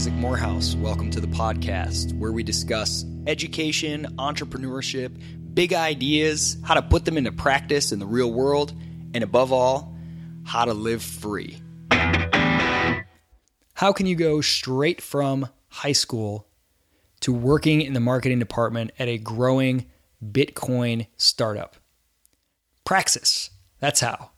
Isaac Morehouse. Welcome to the podcast where we discuss education, entrepreneurship, big ideas, how to put them into practice in the real world, and above all, how to live free. How can you go straight from high school to working in the marketing department at a growing Bitcoin startup? Praxis. That's how.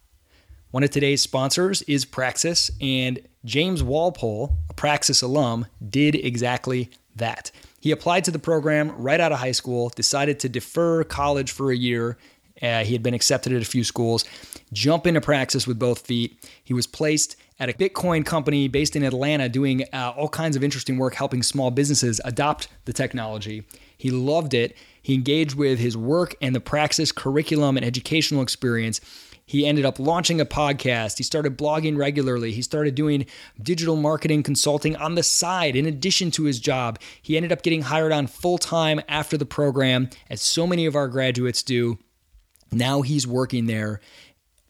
One of today's sponsors is Praxis, and James Walpole, a Praxis alum, did exactly that. He applied to the program right out of high school, decided to defer college for a year. Uh, he had been accepted at a few schools, jump into Praxis with both feet. He was placed at a Bitcoin company based in Atlanta doing uh, all kinds of interesting work helping small businesses adopt the technology. He loved it. He engaged with his work and the Praxis curriculum and educational experience he ended up launching a podcast. He started blogging regularly. He started doing digital marketing consulting on the side in addition to his job. He ended up getting hired on full time after the program, as so many of our graduates do. Now he's working there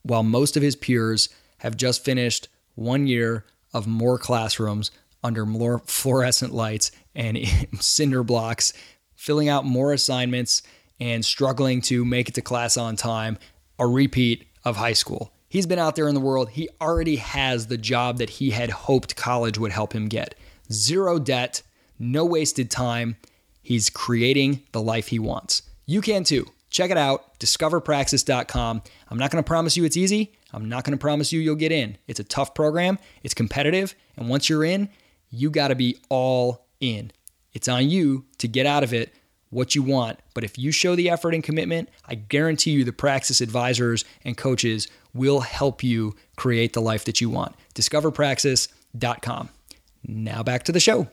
while most of his peers have just finished one year of more classrooms under more fluorescent lights and cinder blocks, filling out more assignments and struggling to make it to class on time. A repeat of high school. He's been out there in the world. He already has the job that he had hoped college would help him get. Zero debt, no wasted time. He's creating the life he wants. You can too. Check it out, discoverpraxis.com. I'm not going to promise you it's easy. I'm not going to promise you you'll get in. It's a tough program, it's competitive, and once you're in, you got to be all in. It's on you to get out of it what you want. But if you show the effort and commitment, I guarantee you the Praxis advisors and coaches will help you create the life that you want. Discoverpraxis.com. Now back to the show.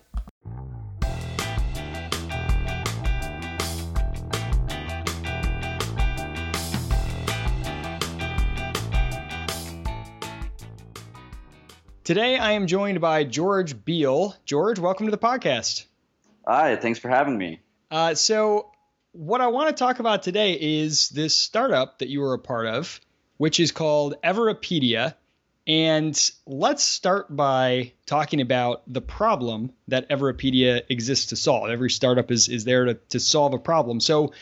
Today I am joined by George Beall. George, welcome to the podcast. Hi, thanks for having me. Uh, so, what I want to talk about today is this startup that you were a part of, which is called Everipedia. And let's start by talking about the problem that Everipedia exists to solve. Every startup is, is there to, to solve a problem. So,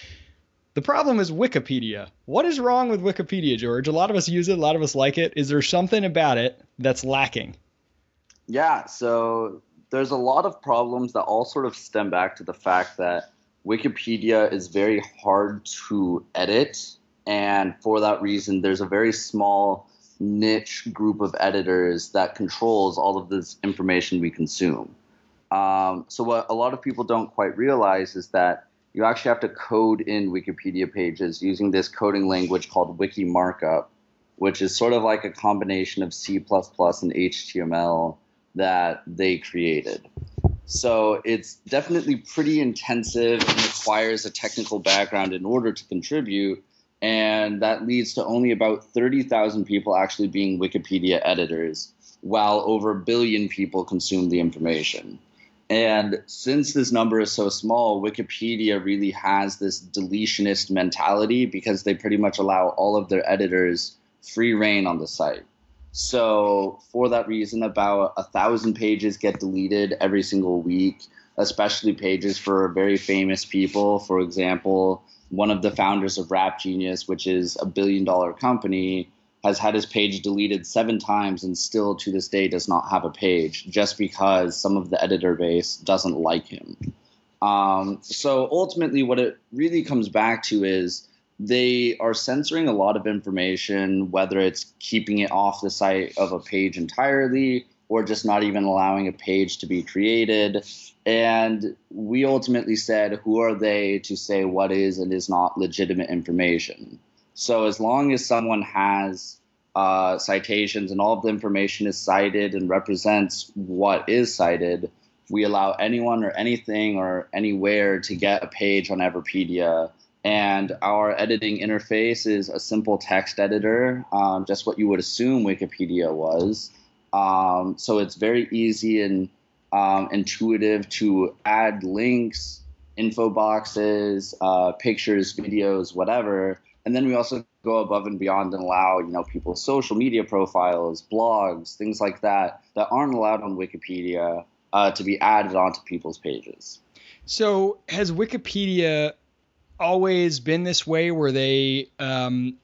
the problem is Wikipedia. What is wrong with Wikipedia, George? A lot of us use it, a lot of us like it. Is there something about it that's lacking? Yeah, so there's a lot of problems that all sort of stem back to the fact that Wikipedia is very hard to edit, and for that reason, there's a very small niche group of editors that controls all of this information we consume. Um, so, what a lot of people don't quite realize is that you actually have to code in Wikipedia pages using this coding language called Wiki Markup, which is sort of like a combination of C and HTML that they created. So it's definitely pretty intensive and requires a technical background in order to contribute. And that leads to only about 30,000 people actually being Wikipedia editors, while over a billion people consume the information. And since this number is so small, Wikipedia really has this deletionist mentality because they pretty much allow all of their editors free reign on the site. So for that reason, about a thousand pages get deleted every single week, especially pages for very famous people. For example, one of the founders of Rap Genius, which is a billion dollar company, has had his page deleted seven times and still to this day does not have a page just because some of the editor base doesn't like him. Um, so ultimately, what it really comes back to is they are censoring a lot of information, whether it's keeping it off the site of a page entirely or just not even allowing a page to be created. And we ultimately said, who are they to say what is and is not legitimate information? So as long as someone has uh, citations and all of the information is cited and represents what is cited, we allow anyone or anything or anywhere to get a page on Everipedia and our editing interface is a simple text editor, um, just what you would assume Wikipedia was. Um, so it's very easy and um, intuitive to add links, info boxes, uh, pictures, videos, whatever. And then we also go above and beyond and allow you know people's social media profiles, blogs, things like that that aren't allowed on Wikipedia. uh, to be added onto people's pages. So has Wikipedia always been this way, where they um,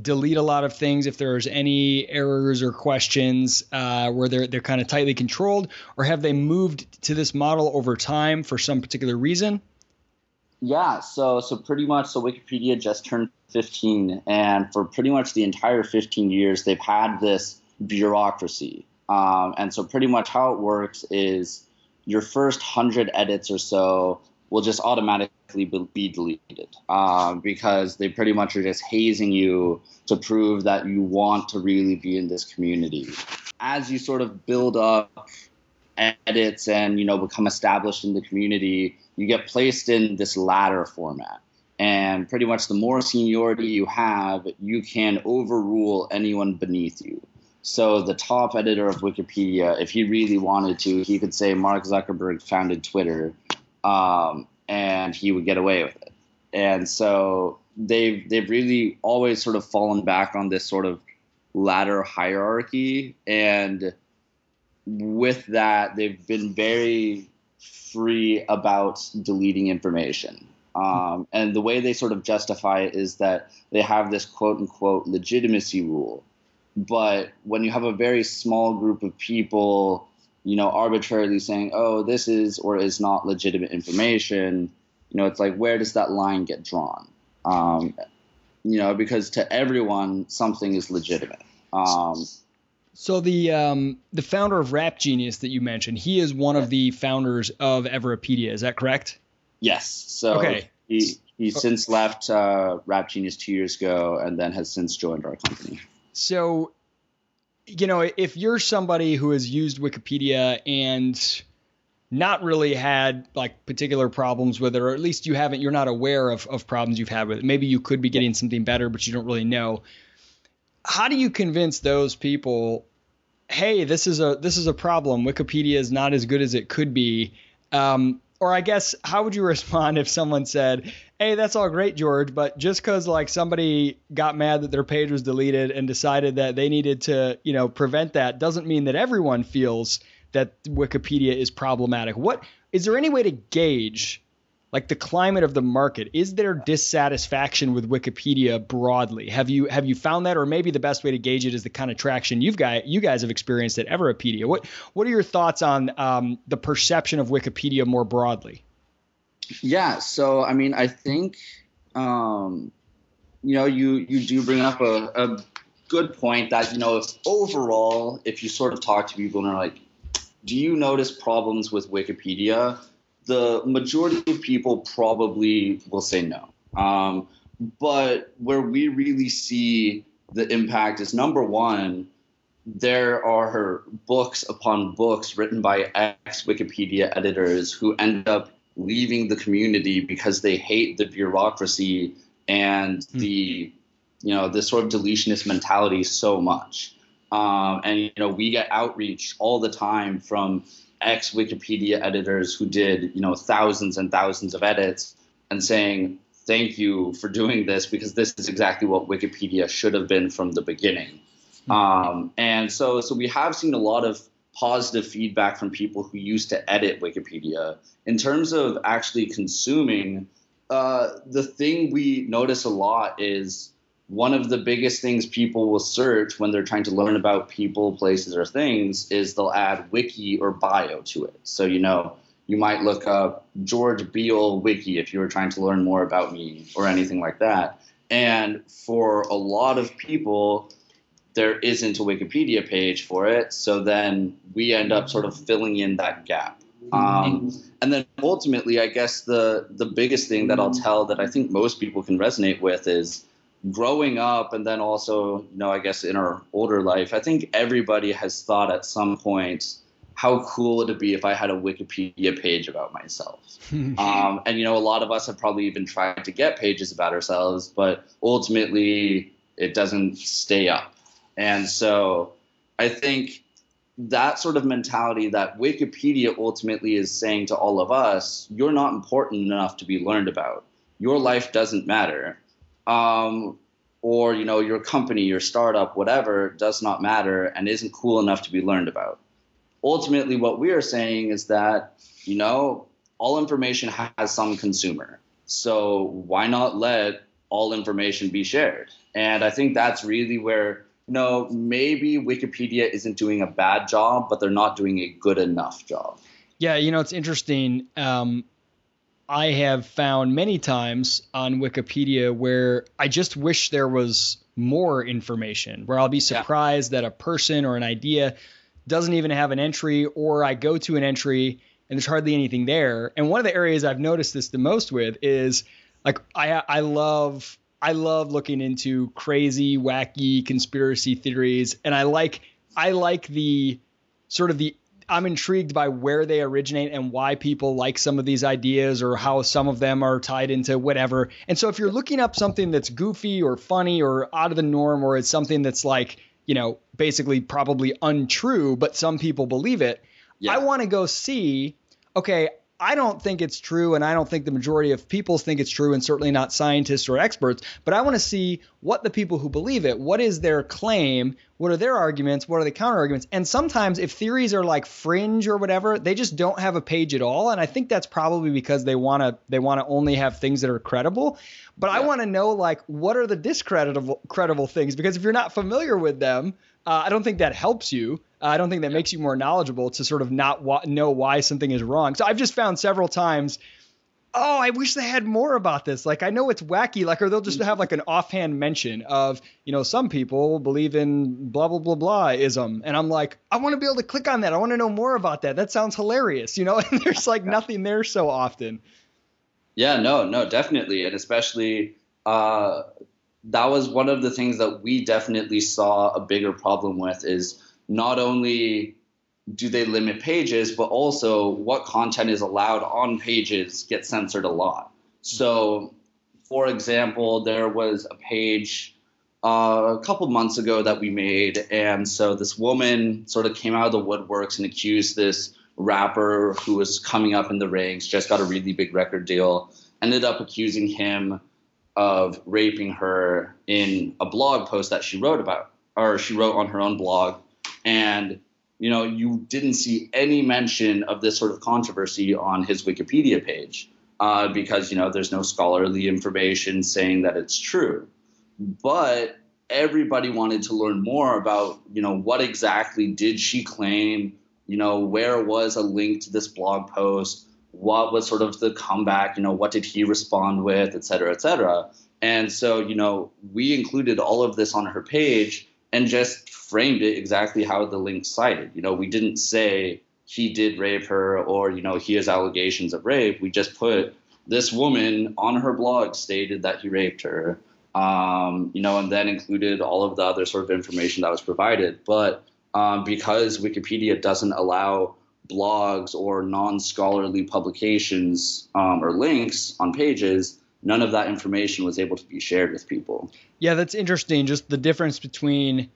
delete a lot of things if there's any errors or questions, uh, where they're they're kind of tightly controlled, or have they moved to this model over time for some particular reason? Yeah, so so pretty much, so Wikipedia just turned 15, and for pretty much the entire 15 years, they've had this bureaucracy. Um, and so pretty much how it works is your first hundred edits or so will just automatically be deleted um, because they pretty much are just hazing you to prove that you want to really be in this community. As you sort of build up edits and you know become established in the community, you get placed in this ladder format. And pretty much the more seniority you have, you can overrule anyone beneath you. So the top editor of Wikipedia, if he really wanted to, he could say Mark Zuckerberg founded Twitter, um, and he would get away with it. And so they've they've really always sort of fallen back on this sort of ladder hierarchy, and with that, they've been very free about deleting information. Um, and the way they sort of justify it is that they have this quote unquote legitimacy rule. But when you have a very small group of people you know, arbitrarily saying, oh, this is or is not legitimate information, you know, it's like, where does that line get drawn? Um, you know, because to everyone, something is legitimate. Um, so the um, the founder of Rap Genius that you mentioned, he is one of the founders of Everipedia. Is that correct? Yes. So okay. he he since left uh, Rap Genius two years ago, and then has since joined our company. So you know, if you're somebody who has used Wikipedia and not really had like particular problems with it, or at least you haven't, you're not aware of, of problems you've had with it. Maybe you could be getting something better, but you don't really know. How do you convince those people, hey, this is a this is a problem. Wikipedia is not as good as it could be. Um, or I guess how would you respond if someone said, "Hey, that's all great, George, but just because like somebody got mad that their page was deleted and decided that they needed to, you know, prevent that doesn't mean that everyone feels that Wikipedia is problematic." What is there any way to gauge like the climate of the market? Is there dissatisfaction with wikipedia broadly? Have you have you found that? Or maybe the best way to gauge it is the kind of traction you've got you guys have experienced at everipedia what what are your thoughts on um, the perception of wikipedia more broadly yeah so i mean i think um, you know you you do bring up a, a good point that you know if overall if you sort of talk to people and are like do you notice problems with wikipedia the majority of people probably will say no. Um, but where we really see the impact is number one, there are books upon books written by ex Wikipedia editors who end up leaving the community because they hate the bureaucracy and mm. the you know this sort of deletionist mentality so much. Um, and you know we get outreach all the time from ex Wikipedia editors who did, you know, thousands and thousands of edits and saying, thank you for doing this because this is exactly what Wikipedia should have been from the beginning. Hmm. Um, and so, so we have seen a lot of positive feedback from people who used to edit Wikipedia. In terms of actually consuming, uh, the thing we notice a lot is one of the biggest things people will search when they're trying to learn about people, places, or things is they'll add wiki or bio to it. So, you know, you might look up George Beall wiki if you were trying to learn more about me or anything like that. And for a lot of people, there isn't a Wikipedia page for it. So then we end up sort of filling in that gap. Um, and then ultimately, I guess the the biggest thing that I'll tell that I think most people can resonate with is growing up and then also you know i guess in our older life i think everybody has thought at some point how cool it would it be if i had a wikipedia page about myself um, and you know a lot of us have probably even tried to get pages about ourselves but ultimately it doesn't stay up and so i think that sort of mentality that wikipedia ultimately is saying to all of us you're not important enough to be learned about your life doesn't matter um, or you know your company, your startup, whatever, does not matter and isn't cool enough to be learned about. ultimately, what we are saying is that, you know, all information has some consumer. So why not let all information be shared? And I think that's really where, know, maybe Wikipedia isn't doing a bad job, but they're not doing a good enough job. Yeah, you know, it's interesting. Um, I have found many times on Wikipedia where I just wish there was more information, where I'll be surprised yeah. that a person or an idea doesn't even have an entry, or I go to an entry and there's hardly anything there. And one of the areas I've noticed this the most with is like I I love I love looking into crazy, wacky conspiracy theories, and I like I like the sort of the I'm intrigued by where they originate and why people like some of these ideas or how some of them are tied into whatever. And so if you're looking up something that's goofy or funny or out of the norm or it's something that's like, you know, basically probably untrue, but some people believe it, yeah. I want to go see, okay, I don't think it's true, and I don't think the majority of people think it's true, and certainly not scientists or experts. But I want to see what the people who believe it, what is their claim, what are their arguments, what are the counter arguments. And sometimes, if theories are like fringe or whatever, they just don't have a page at all. And I think that's probably because they want to they want to only have things that are credible. But yeah. I want to know like what are the discreditable credible things because if you're not familiar with them, uh, I don't think that helps you. Uh, I don't think that yeah. makes you more knowledgeable to sort of not wa- know why something is wrong. So I've just found several times, oh, I wish they had more about this. Like I know it's wacky, like or they'll just have like an offhand mention of, you know, some people believe in blah blah blah blah ism, and I'm like, I want to be able to click on that. I want to know more about that. That sounds hilarious, you know. And there's like nothing there so often. Yeah, no, no, definitely, and especially. Uh, that was one of the things that we definitely saw a bigger problem with is not only do they limit pages, but also what content is allowed on pages gets censored a lot. So, for example, there was a page uh, a couple months ago that we made, and so this woman sort of came out of the woodworks and accused this rapper who was coming up in the ranks, just got a really big record deal, ended up accusing him of raping her in a blog post that she wrote about, or she wrote on her own blog. And, you know, you didn't see any mention of this sort of controversy on his Wikipedia page uh, because, you know, there's no scholarly information saying that it's true. But everybody wanted to learn more about, you know, what exactly did she claim? You know, where was a link to this blog post? What was sort of the comeback you know what did he respond with et cetera et cetera. And so you know we included all of this on her page and just framed it exactly how the link cited. You know we didn't say he did rape her or you know he has allegations of rape. We just put this woman on her blog stated that he raped her um, you know and then included all of the other sort of information that was provided. But um, because wikipedia doesn't allow blogs or non-scholarly publications um, or links on pages none of that information was able to be shared with people. Yeah that's interesting. Just the difference between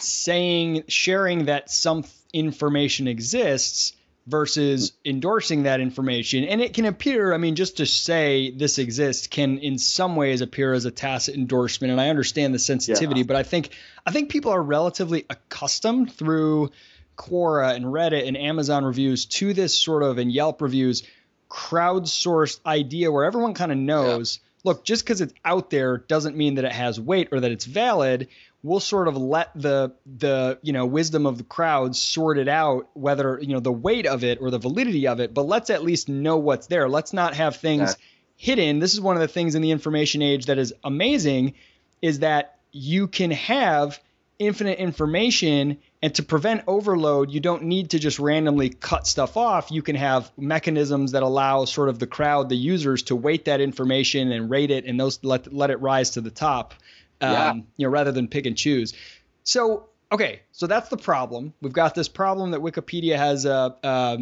saying sharing that some information exists versus endorsing that information. And it can appear i mean just to say this exists can in some ways appear as a tacit endorsement. And i understand the sensitivity yeah. but i think i think people are relatively accustomed through Quora and Reddit and Amazon reviews to this sort of and Yelp reviews crowdsourced idea where everyone kind of knows yeah. look just because it's out there doesn't mean that it has weight or that it's valid we'll sort of let the the you know wisdom of the crowd sort it out whether you know the weight of it or the validity of it but let's at least know what's there let's not have things yeah. hidden this is one of the things in the information age that is amazing is that you can have infinite information and to prevent overload, you don't need to just randomly cut stuff off. You can have mechanisms that allow sort of the crowd, the users, to weight that information and rate it, and those let let it rise to the top. Um, yeah. You know, rather than pick and choose. So okay, so that's the problem. We've got this problem that Wikipedia has a, a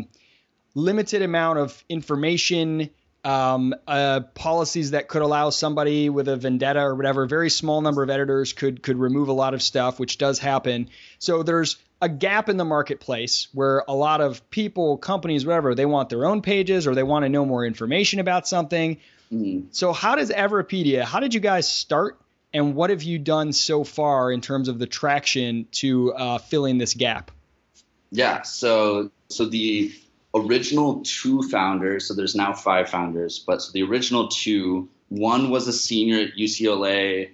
limited amount of information um, uh, policies that could allow somebody with a vendetta or whatever, a very small number of editors could could remove a lot of stuff, which does happen. So there's a gap in the marketplace where a lot of people, companies, whatever, they want their own pages or they want to know more information about something. Mm-hmm. So how does Everipedia? How did you guys start, and what have you done so far in terms of the traction to uh, filling this gap? Yeah. So so the original two founders. So there's now five founders, but so the original two. One was a senior at UCLA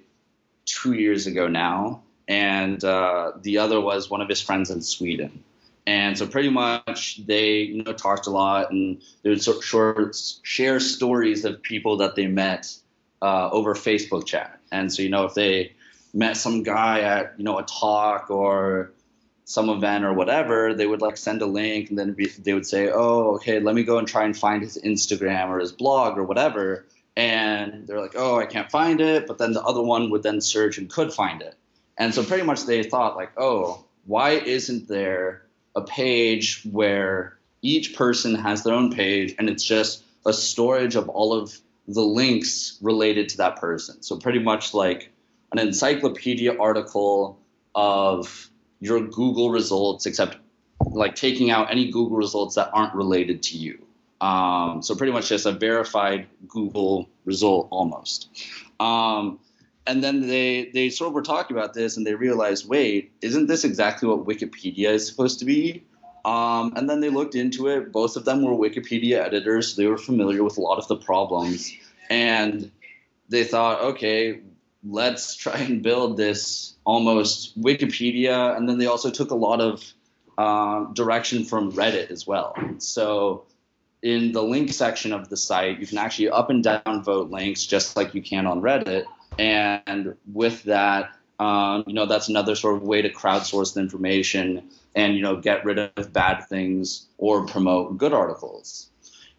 two years ago now, and uh, the other was one of his friends in Sweden. And so pretty much they you know talked a lot and they would sort of share stories of people that they met uh, over Facebook chat. And so you know if they met some guy at you know a talk or some event or whatever, they would like send a link and then be, they would say, "Oh, okay, let me go and try and find his Instagram or his blog or whatever." And they're like, "Oh, I can't find it," but then the other one would then search and could find it. And so pretty much they thought like, "Oh, why isn't there a page where each person has their own page and it's just a storage of all of the links related to that person?" So pretty much like an encyclopedia article of your Google results, except like taking out any Google results that aren't related to you. Um, so pretty much just a verified Google result almost. Um, and then they they sort of were talking about this and they realized, wait, isn't this exactly what Wikipedia is supposed to be? Um, and then they looked into it. Both of them were Wikipedia editors. So they were familiar with a lot of the problems. And they thought, okay, let's try and build this almost Wikipedia. And then they also took a lot of uh, direction from Reddit as well. So in the link section of the site, you can actually up and down vote links just like you can on Reddit. And with that, um, you know, that's another sort of way to crowdsource the information and, you know, get rid of bad things or promote good articles.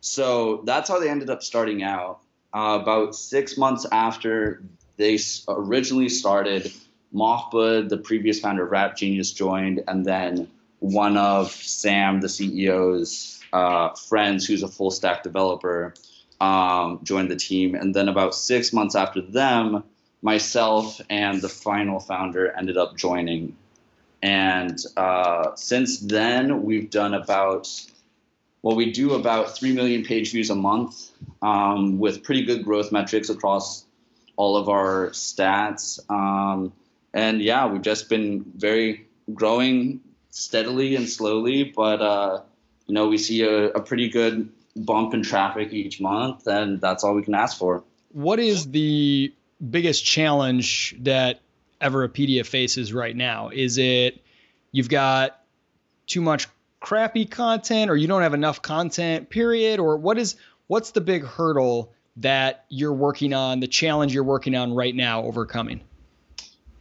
So that's how they ended up starting out. Uh, about six months after they originally started. Mahbod, the previous founder of Rap Genius, joined, and then one of Sam, the CEO's uh, friends, who's a full stack developer, um, joined the team. And then about six months after them, myself and the final founder ended up joining. And uh, since then, we've done about well, we do about 3 million page views a month um, with pretty good growth metrics across all of our stats. Um, and yeah, we've just been very growing steadily and slowly, but uh, you know we see a, a pretty good bump in traffic each month, and that's all we can ask for. What is the biggest challenge that Everipedia faces right now? Is it you've got too much crappy content, or you don't have enough content? Period. Or what is what's the big hurdle that you're working on, the challenge you're working on right now overcoming?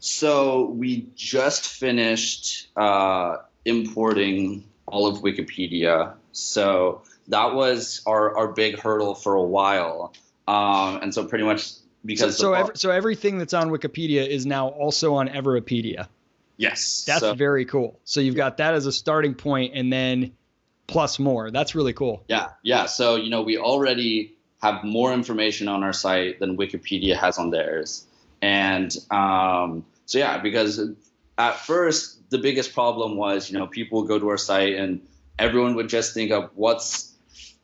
So we just finished uh, importing all of Wikipedia. So that was our, our big hurdle for a while. Um, and so pretty much because so so, every, so, everything that's on Wikipedia is now also on Everipedia. Yes, that's so, very cool. So you've got that as a starting point, and then plus more. That's really cool. Yeah, yeah. So you know we already have more information on our site than Wikipedia has on theirs. And um, so, yeah, because at first, the biggest problem was, you know, people would go to our site and everyone would just think of what's,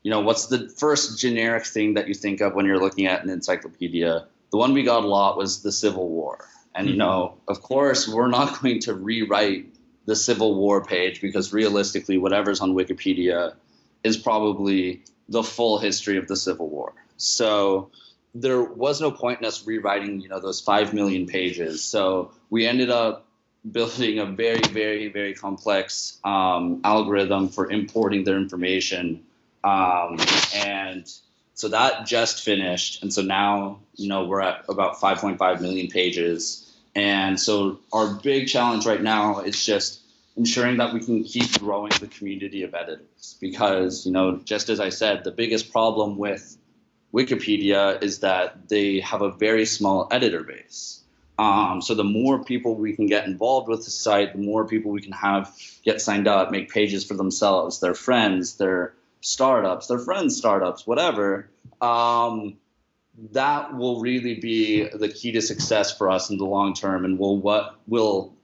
you know, what's the first generic thing that you think of when you're looking at an encyclopedia. The one we got a lot was the Civil War. And, you mm-hmm. know, of course, we're not going to rewrite the Civil War page because realistically, whatever's on Wikipedia is probably the full history of the Civil War. So there was no point in us rewriting, you know, those five million pages. So we ended up building a very, very, very complex um, algorithm for importing their information, um, and so that just finished. And so now, you know, we're at about 5.5 million pages. And so our big challenge right now is just ensuring that we can keep growing the community of editors because you know just as i said the biggest problem with wikipedia is that they have a very small editor base um, so the more people we can get involved with the site the more people we can have get signed up make pages for themselves their friends their startups their friends startups whatever um, that will really be the key to success for us in the long term and will what will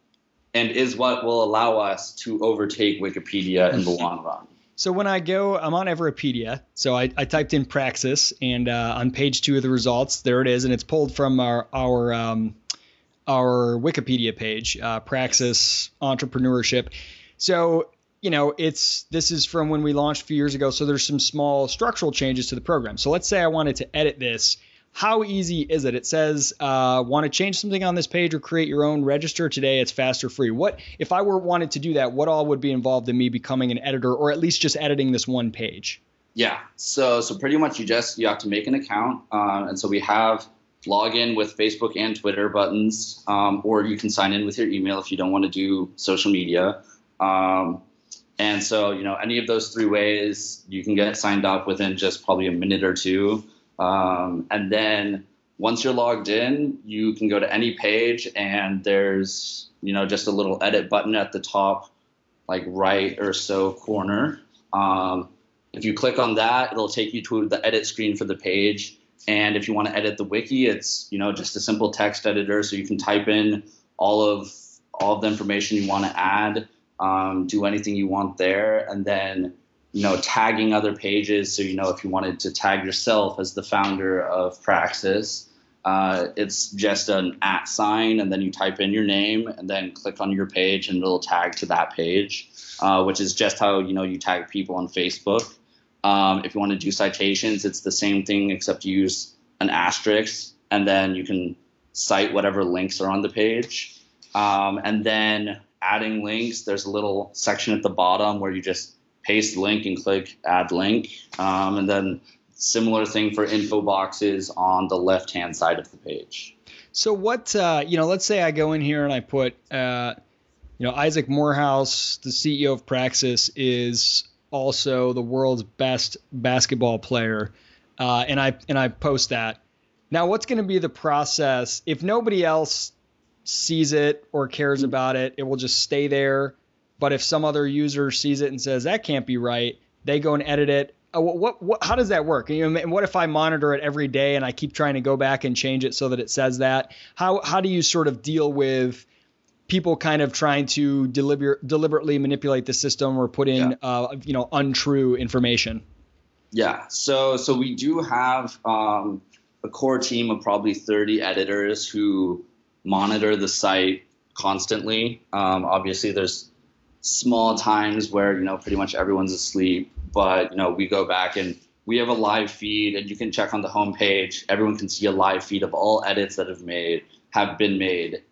and is what will allow us to overtake Wikipedia in the long run. So when I go, I'm on Everipedia. So I, I typed in Praxis, and uh, on page two of the results, there it is, and it's pulled from our our um, our Wikipedia page, uh, Praxis Entrepreneurship. So you know, it's this is from when we launched a few years ago, so there's some small structural changes to the program. So let's say I wanted to edit this. How easy is it? It says, uh, want to change something on this page or create your own register today. It's fast or free. What if I were wanted to do that? What all would be involved in me becoming an editor, or at least just editing this one page? Yeah. So so pretty much you just you have to make an account, uh, and so we have log in with Facebook and Twitter buttons, um, or you can sign in with your email if you don't want to do social media. Um, and so, you know, any of those three ways, you can get signed up within just probably a minute or two. Um, and then once you're logged in, you can go to any page, and there's, you know, just a little edit button at the top, like right or so corner. Um, if you click on that, it'll take you to the edit screen for the page. And if you want to edit the wiki, it's you know just a simple text editor, so you can type in all of all of the information you want to add, um, do anything you want there, and then you know tagging other pages. So you know if you wanted to tag yourself as the founder of Praxis, uh, it's just an at sign, and then you type in your name, and then click on your page, and it'll tag to that page, uh, which is just how you know you tag people on Facebook. Um, if you want to do citations, it's the same thing except you use an asterisk, and then you can cite whatever links are on the page. Um, and then adding links, there's a little section at the bottom where you just paste link and click add link. Um, and then similar thing for info boxes on the left hand side of the page. So what uh, you know, let's say I go in here and I put uh, you know Isaac Morehouse, the CEO of Praxis, is also the world's best basketball player, uh, and I and I post that. Now, what's going to be the process if nobody else sees it or cares about it? It will just stay there. But if some other user sees it and says that can't be right, they go and edit it. Uh, what, what, what, how does that work? And what if I monitor it every day and I keep trying to go back and change it so that it says that? How how do you sort of deal with people kind of trying to deliber- deliberately manipulate the system or put in yeah. uh, you know untrue information yeah so so we do have um, a core team of probably 30 editors who monitor the site constantly um, obviously there's small times where you know pretty much everyone's asleep but you know we go back and we have a live feed and you can check on the homepage everyone can see a live feed of all edits that have made have been made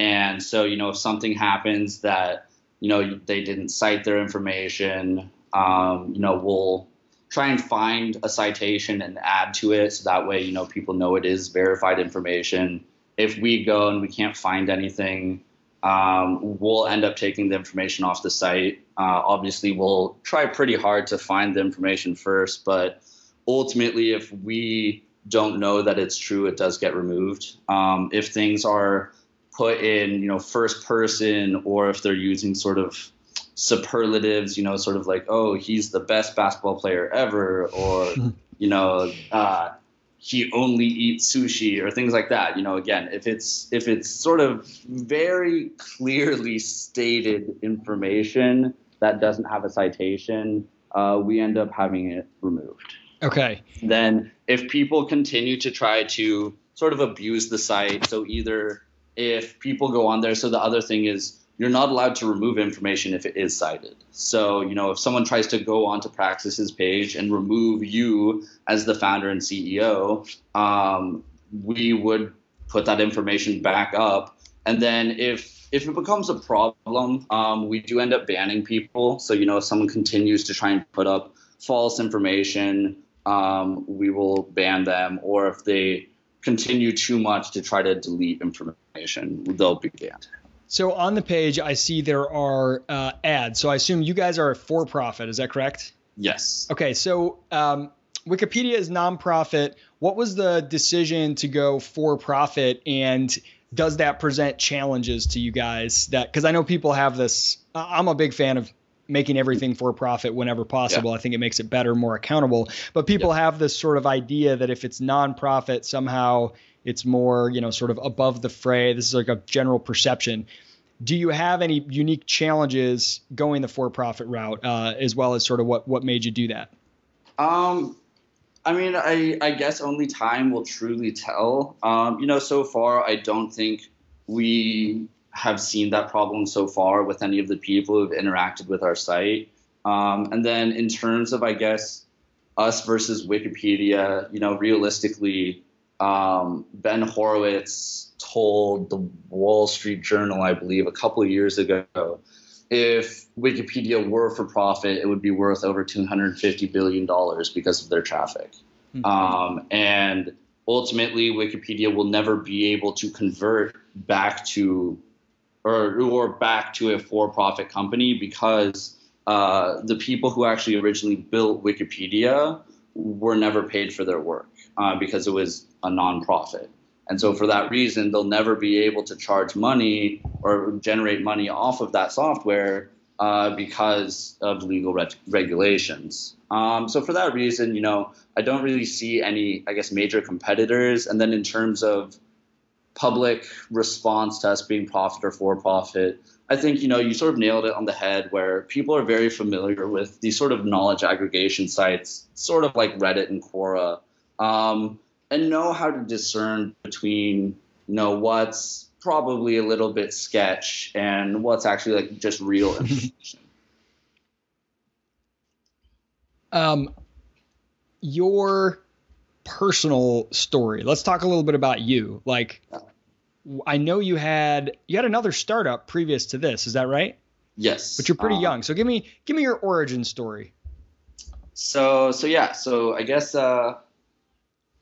and so, you know, if something happens that, you know, they didn't cite their information, um, you know, we'll try and find a citation and add to it so that way, you know, people know it is verified information. If we go and we can't find anything, um, we'll end up taking the information off the site. Uh, obviously, we'll try pretty hard to find the information first, but ultimately, if we don't know that it's true, it does get removed. Um, if things are put in, you know, first person or if they're using sort of superlatives, you know, sort of like, oh, he's the best basketball player ever, or, you know, uh, he only eats sushi or things like that. You know, again, if it's if it's sort of very clearly stated information that doesn't have a citation, uh, we end up having it removed. Okay. Then if people continue to try to sort of abuse the site, so either if people go on there. So the other thing is you're not allowed to remove information if it is cited. So, you know, if someone tries to go onto Praxis's page and remove you as the founder and CEO, um, we would put that information back up. And then if if it becomes a problem, um, we do end up banning people. So, you know, if someone continues to try and put up false information, um, we will ban them. Or if they continue too much to try to delete information, they'll be banned. So on the page, I see there are uh, ads. So I assume you guys are a for profit. Is that correct? Yes. Okay. So um, Wikipedia is nonprofit. What was the decision to go for profit, and does that present challenges to you guys? That because I know people have this. I'm a big fan of making everything for profit whenever possible. Yeah. I think it makes it better, more accountable. But people yeah. have this sort of idea that if it's nonprofit, somehow it's more, you know, sort of above the fray. This is like a general perception. Do you have any unique challenges going the for-profit route, uh, as well as sort of what what made you do that? Um, I mean, I I guess only time will truly tell. Um, you know, so far I don't think we have seen that problem so far with any of the people who've interacted with our site. Um, and then in terms of, I guess, us versus Wikipedia, you know, realistically, um, Ben Horowitz told the Wall Street Journal, I believe, a couple of years ago, if Wikipedia were for profit, it would be worth over $250 billion because of their traffic. Mm-hmm. Um, and ultimately, Wikipedia will never be able to convert back to or, or back to a for-profit company because uh, the people who actually originally built Wikipedia were never paid for their work uh, because it was a nonprofit. And so, for that reason, they'll never be able to charge money or generate money off of that software uh, because of legal re- regulations. Um, so, for that reason, you know, I don't really see any, I guess, major competitors. And then, in terms of public response to us being profit or for profit, I think you know you sort of nailed it on the head. Where people are very familiar with these sort of knowledge aggregation sites, sort of like Reddit and Quora, um, and know how to discern between you know what's probably a little bit sketch and what's actually like just real information. um, your personal story. Let's talk a little bit about you. Like, I know you had you had another startup previous to this. Is that right? Yes. But you're pretty um, young. So give me give me your origin story. So so yeah. So I guess uh,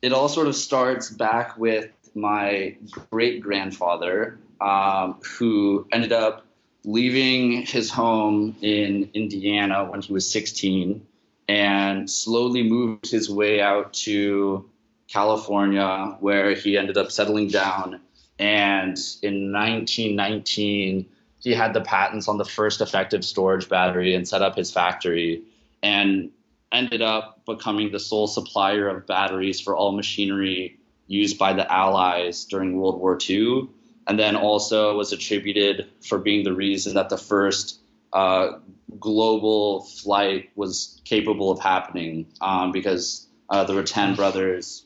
it all sort of starts back with my great grandfather, um, who ended up leaving his home in Indiana when he was 16 and slowly moved his way out to California, where he ended up settling down. And in 1919, he had the patents on the first effective storage battery and set up his factory and ended up becoming the sole supplier of batteries for all machinery used by the Allies during World War II. And then also was attributed for being the reason that the first uh, global flight was capable of happening um, because uh, the Rutan brothers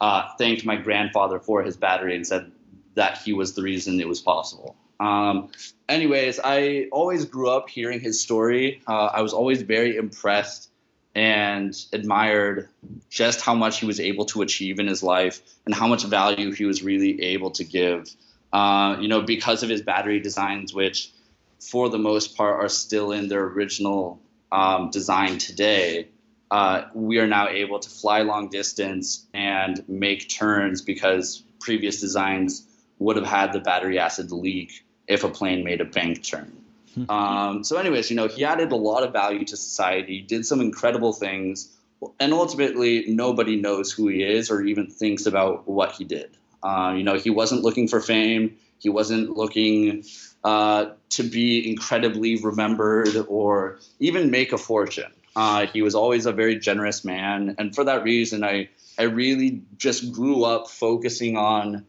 uh, thanked my grandfather for his battery and said that he was the reason it was possible. Um, anyways, I always grew up hearing his story. Uh, I was always very impressed and admired just how much he was able to achieve in his life and how much value he was really able to give. Uh, you know, because of his battery designs, which for the most part, are still in their original um, design today. Uh, we are now able to fly long distance and make turns because previous designs would have had the battery acid leak if a plane made a bank turn. Hmm. Um, so, anyways, you know, he added a lot of value to society, did some incredible things, and ultimately, nobody knows who he is or even thinks about what he did. Uh, you know, he wasn't looking for fame. He wasn't looking uh, to be incredibly remembered or even make a fortune. Uh, he was always a very generous man, and for that reason, I I really just grew up focusing on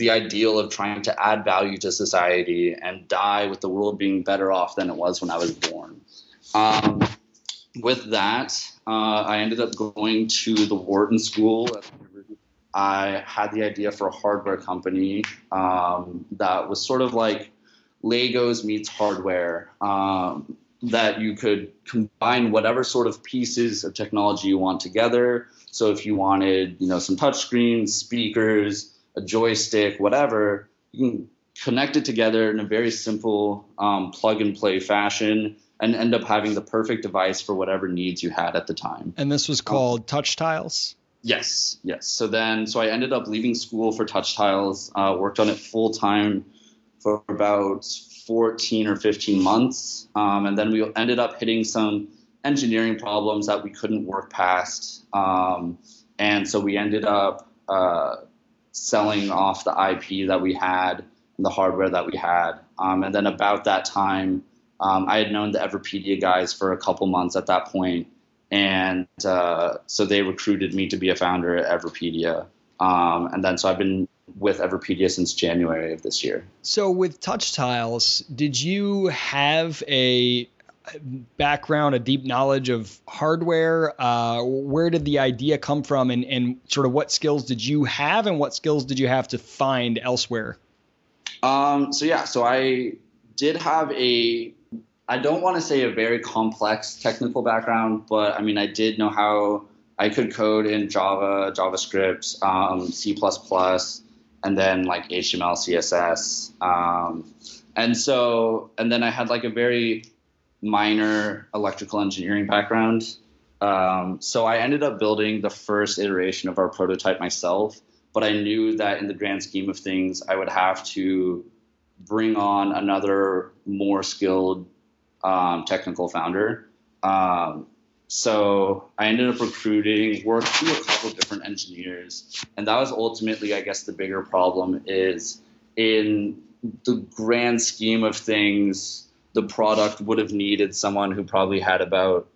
the ideal of trying to add value to society and die with the world being better off than it was when I was born. Um, with that, uh, I ended up going to the Wharton School. I had the idea for a hardware company um, that was sort of like Legos meets hardware. Um, that you could combine whatever sort of pieces of technology you want together. So if you wanted, you know, some touchscreens, speakers, a joystick, whatever, you can connect it together in a very simple um, plug and play fashion and end up having the perfect device for whatever needs you had at the time. And this was called Touch Tiles? Yes, yes. So then, so I ended up leaving school for Touch Tiles, uh, worked on it full time for about 14 or 15 months. Um, and then we ended up hitting some engineering problems that we couldn't work past. Um, and so we ended up uh, selling off the IP that we had and the hardware that we had. Um, and then about that time, um, I had known the Everipedia guys for a couple months at that point, and uh, so they recruited me to be a founder at Everipedia. Um, and then so I've been with Everipedia since January of this year. So with touch tiles, did you have a background, a deep knowledge of hardware? Uh, where did the idea come from, and, and sort of what skills did you have, and what skills did you have to find elsewhere? Um, so yeah, so I did have a I don't want to say a very complex technical background, but I mean I did know how I could code in Java, JavaScript, um, C++, and then like HTML, CSS. Um, and so, and then I had like a very minor electrical engineering background. Um, so I ended up building the first iteration of our prototype myself, but I knew that in the grand scheme of things, I would have to bring on another more skilled um, technical founder. Um, so I ended up recruiting, worked through a couple of different engineers, and that was ultimately, I guess, the bigger problem is in the grand scheme of things, the product would have needed someone who probably had about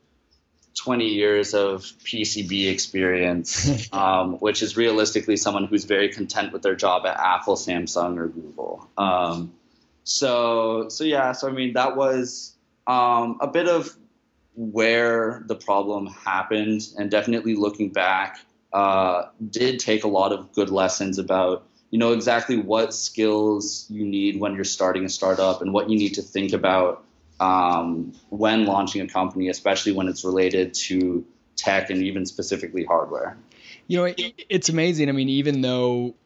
20 years of PCB experience, um, which is realistically someone who's very content with their job at Apple, Samsung, or Google. Um, so, so yeah, so I mean, that was um, a bit of where the problem happened, and definitely looking back, uh, did take a lot of good lessons about you know exactly what skills you need when you're starting a startup and what you need to think about um, when launching a company, especially when it's related to tech and even specifically hardware. You know, it, it's amazing. I mean, even though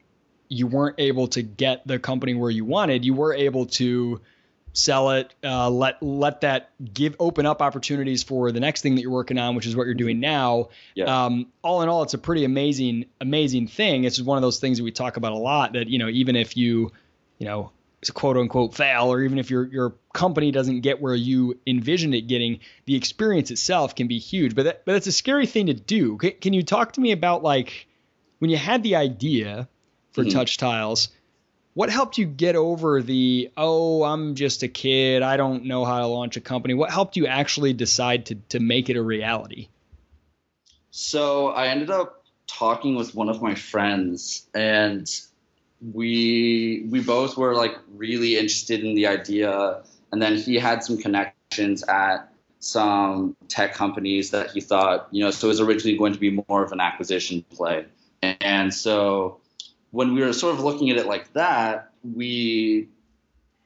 you weren't able to get the company where you wanted, you were able to sell it, uh, let let that give open up opportunities for the next thing that you're working on, which is what you're doing now. Yeah. Um, all in all, it's a pretty amazing amazing thing. It's just one of those things that we talk about a lot. That you know, even if you, you know, quote unquote fail, or even if your your company doesn't get where you envisioned it getting, the experience itself can be huge. But that, but it's a scary thing to do. Can, can you talk to me about like when you had the idea for mm-hmm. touch tiles? What helped you get over the oh I'm just a kid I don't know how to launch a company? What helped you actually decide to to make it a reality? So I ended up talking with one of my friends and we we both were like really interested in the idea and then he had some connections at some tech companies that he thought you know so it was originally going to be more of an acquisition play and so when we were sort of looking at it like that we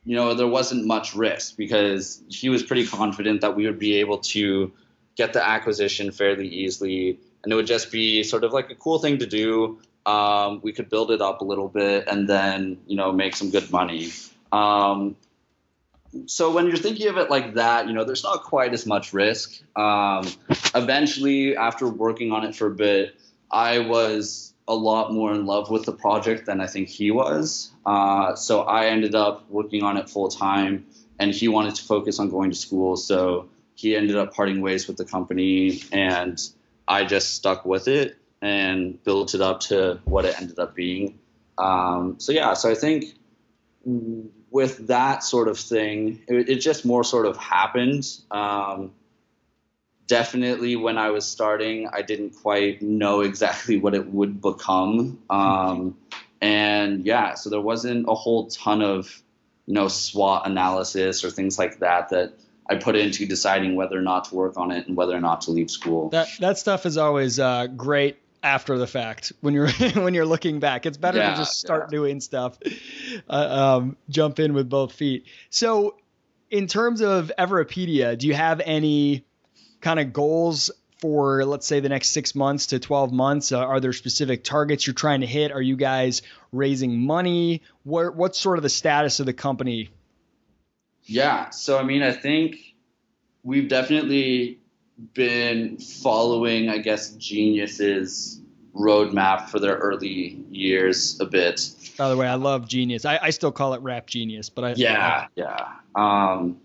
you know there wasn't much risk because he was pretty confident that we would be able to get the acquisition fairly easily and it would just be sort of like a cool thing to do um, we could build it up a little bit and then you know make some good money. Um, so when you're thinking of it like that, you know, there's not quite as much risk. Um, eventually, after working on it for a bit, I was a lot more in love with the project than I think he was. Uh, so I ended up working on it full time, and he wanted to focus on going to school. So he ended up parting ways with the company, and I just stuck with it and built it up to what it ended up being. Um, so yeah, so I think with that sort of thing, it, it just more sort of happened. Um, definitely, when I was starting, I didn't quite know exactly what it would become, um, and yeah, so there wasn't a whole ton of you know SWOT analysis or things like that that I put into deciding whether or not to work on it and whether or not to leave school. That that stuff is always uh, great after the fact when you're when you're looking back. It's better yeah, to just start yeah. doing stuff, uh, um, jump in with both feet. So, in terms of Everipedia, do you have any kind of goals for let's say the next six months to 12 months uh, are there specific targets you're trying to hit are you guys raising money what, what's sort of the status of the company yeah so i mean i think we've definitely been following, I guess, Genius's roadmap for their early years a bit. By the way, I love Genius. I, I still call it Rap Genius, but I yeah, yeah. Um,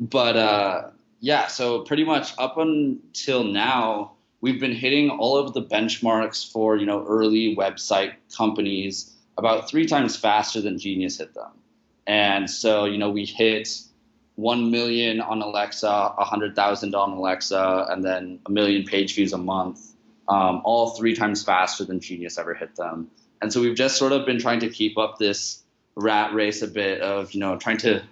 but uh, yeah, so pretty much up until now, we've been hitting all of the benchmarks for you know early website companies about three times faster than Genius hit them. And so you know we hit 1 million on Alexa, 100,000 on Alexa, and then a million page views a month, um, all three times faster than Genius ever hit them. And so we've just sort of been trying to keep up this rat race a bit of, you know, trying to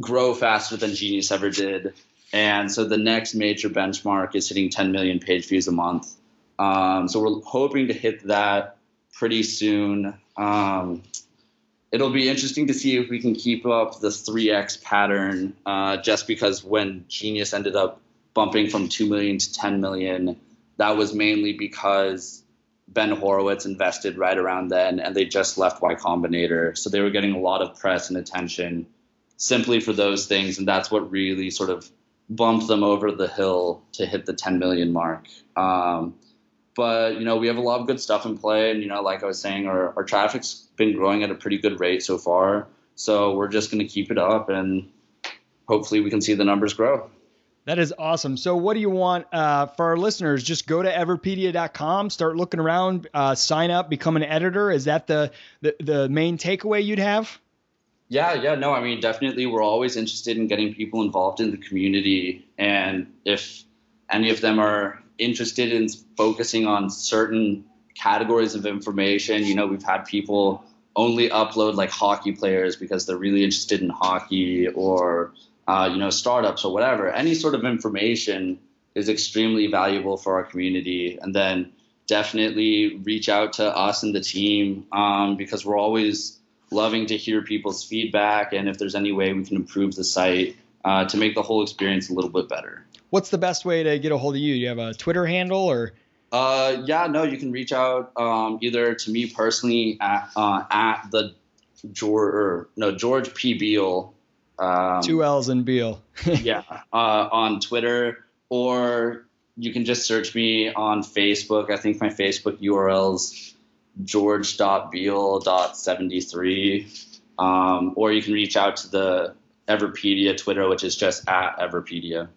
grow faster than Genius ever did. And so the next major benchmark is hitting 10 million page views a month. Um, so we're hoping to hit that pretty soon. Um, it'll be interesting to see if we can keep up the 3x pattern uh, just because when Genius ended up bumping from 2 million to 10 million, that was mainly because Ben Horowitz invested right around then and they just left Y Combinator. So they were getting a lot of press and attention simply for those things. And that's what really sort of bumped them over the hill to hit the 10 million mark. Um, but you know we have a lot of good stuff in play and you know like i was saying our, our traffic's been growing at a pretty good rate so far so we're just going to keep it up and hopefully we can see the numbers grow that is awesome. So, what do you want uh, for our listeners? Just go to everipedia.com, start looking around, uh, sign up, become an editor. Is that the, the the main takeaway you'd have? Yeah, yeah, no, I mean, definitely, we're always interested in getting people involved in the community, and if any of them are interested in focusing on certain categories of information. You know, we've had people only upload like hockey players because they're really interested in hockey or, uh, you know, startups or whatever. Any sort of information is extremely valuable for our community. And then definitely reach out to us and the team um, because we're always loving to hear people's feedback and if there's any way we can improve the site uh, to make the whole experience a little bit better what's the best way to get a hold of you? Do you have a Twitter handle or? Uh, yeah, no, you can reach out um, either to me personally at uh, at the George or no George P Beall. Um, Two L's in Beall. yeah, uh, on Twitter, or you can just search me on Facebook. I think my Facebook URL's george.beall.73. Um, or you can reach out to the Everipedia Twitter, which is just at Everipedia.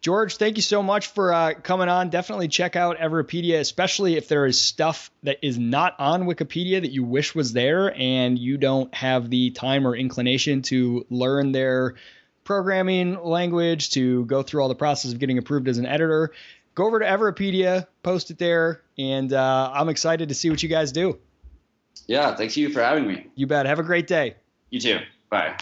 George, thank you so much for uh, coming on. Definitely check out Everipedia, especially if there is stuff that is not on Wikipedia that you wish was there and you don't have the time or inclination to learn their programming language, to go through all the process of getting approved as an editor. Go over to Everipedia, post it there, and uh, I'm excited to see what you guys do. Yeah, thanks you for having me. You bet. Have a great day. You too. Bye.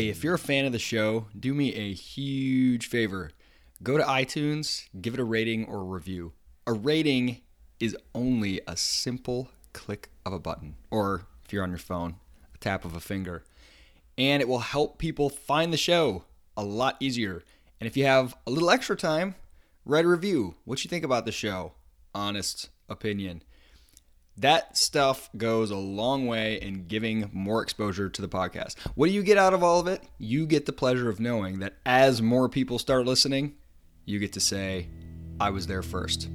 Hey, if you're a fan of the show, do me a huge favor. Go to iTunes, give it a rating or a review. A rating is only a simple click of a button, or if you're on your phone, a tap of a finger. And it will help people find the show a lot easier. And if you have a little extra time, write a review. What you think about the show? Honest opinion. That stuff goes a long way in giving more exposure to the podcast. What do you get out of all of it? You get the pleasure of knowing that as more people start listening, you get to say, I was there first.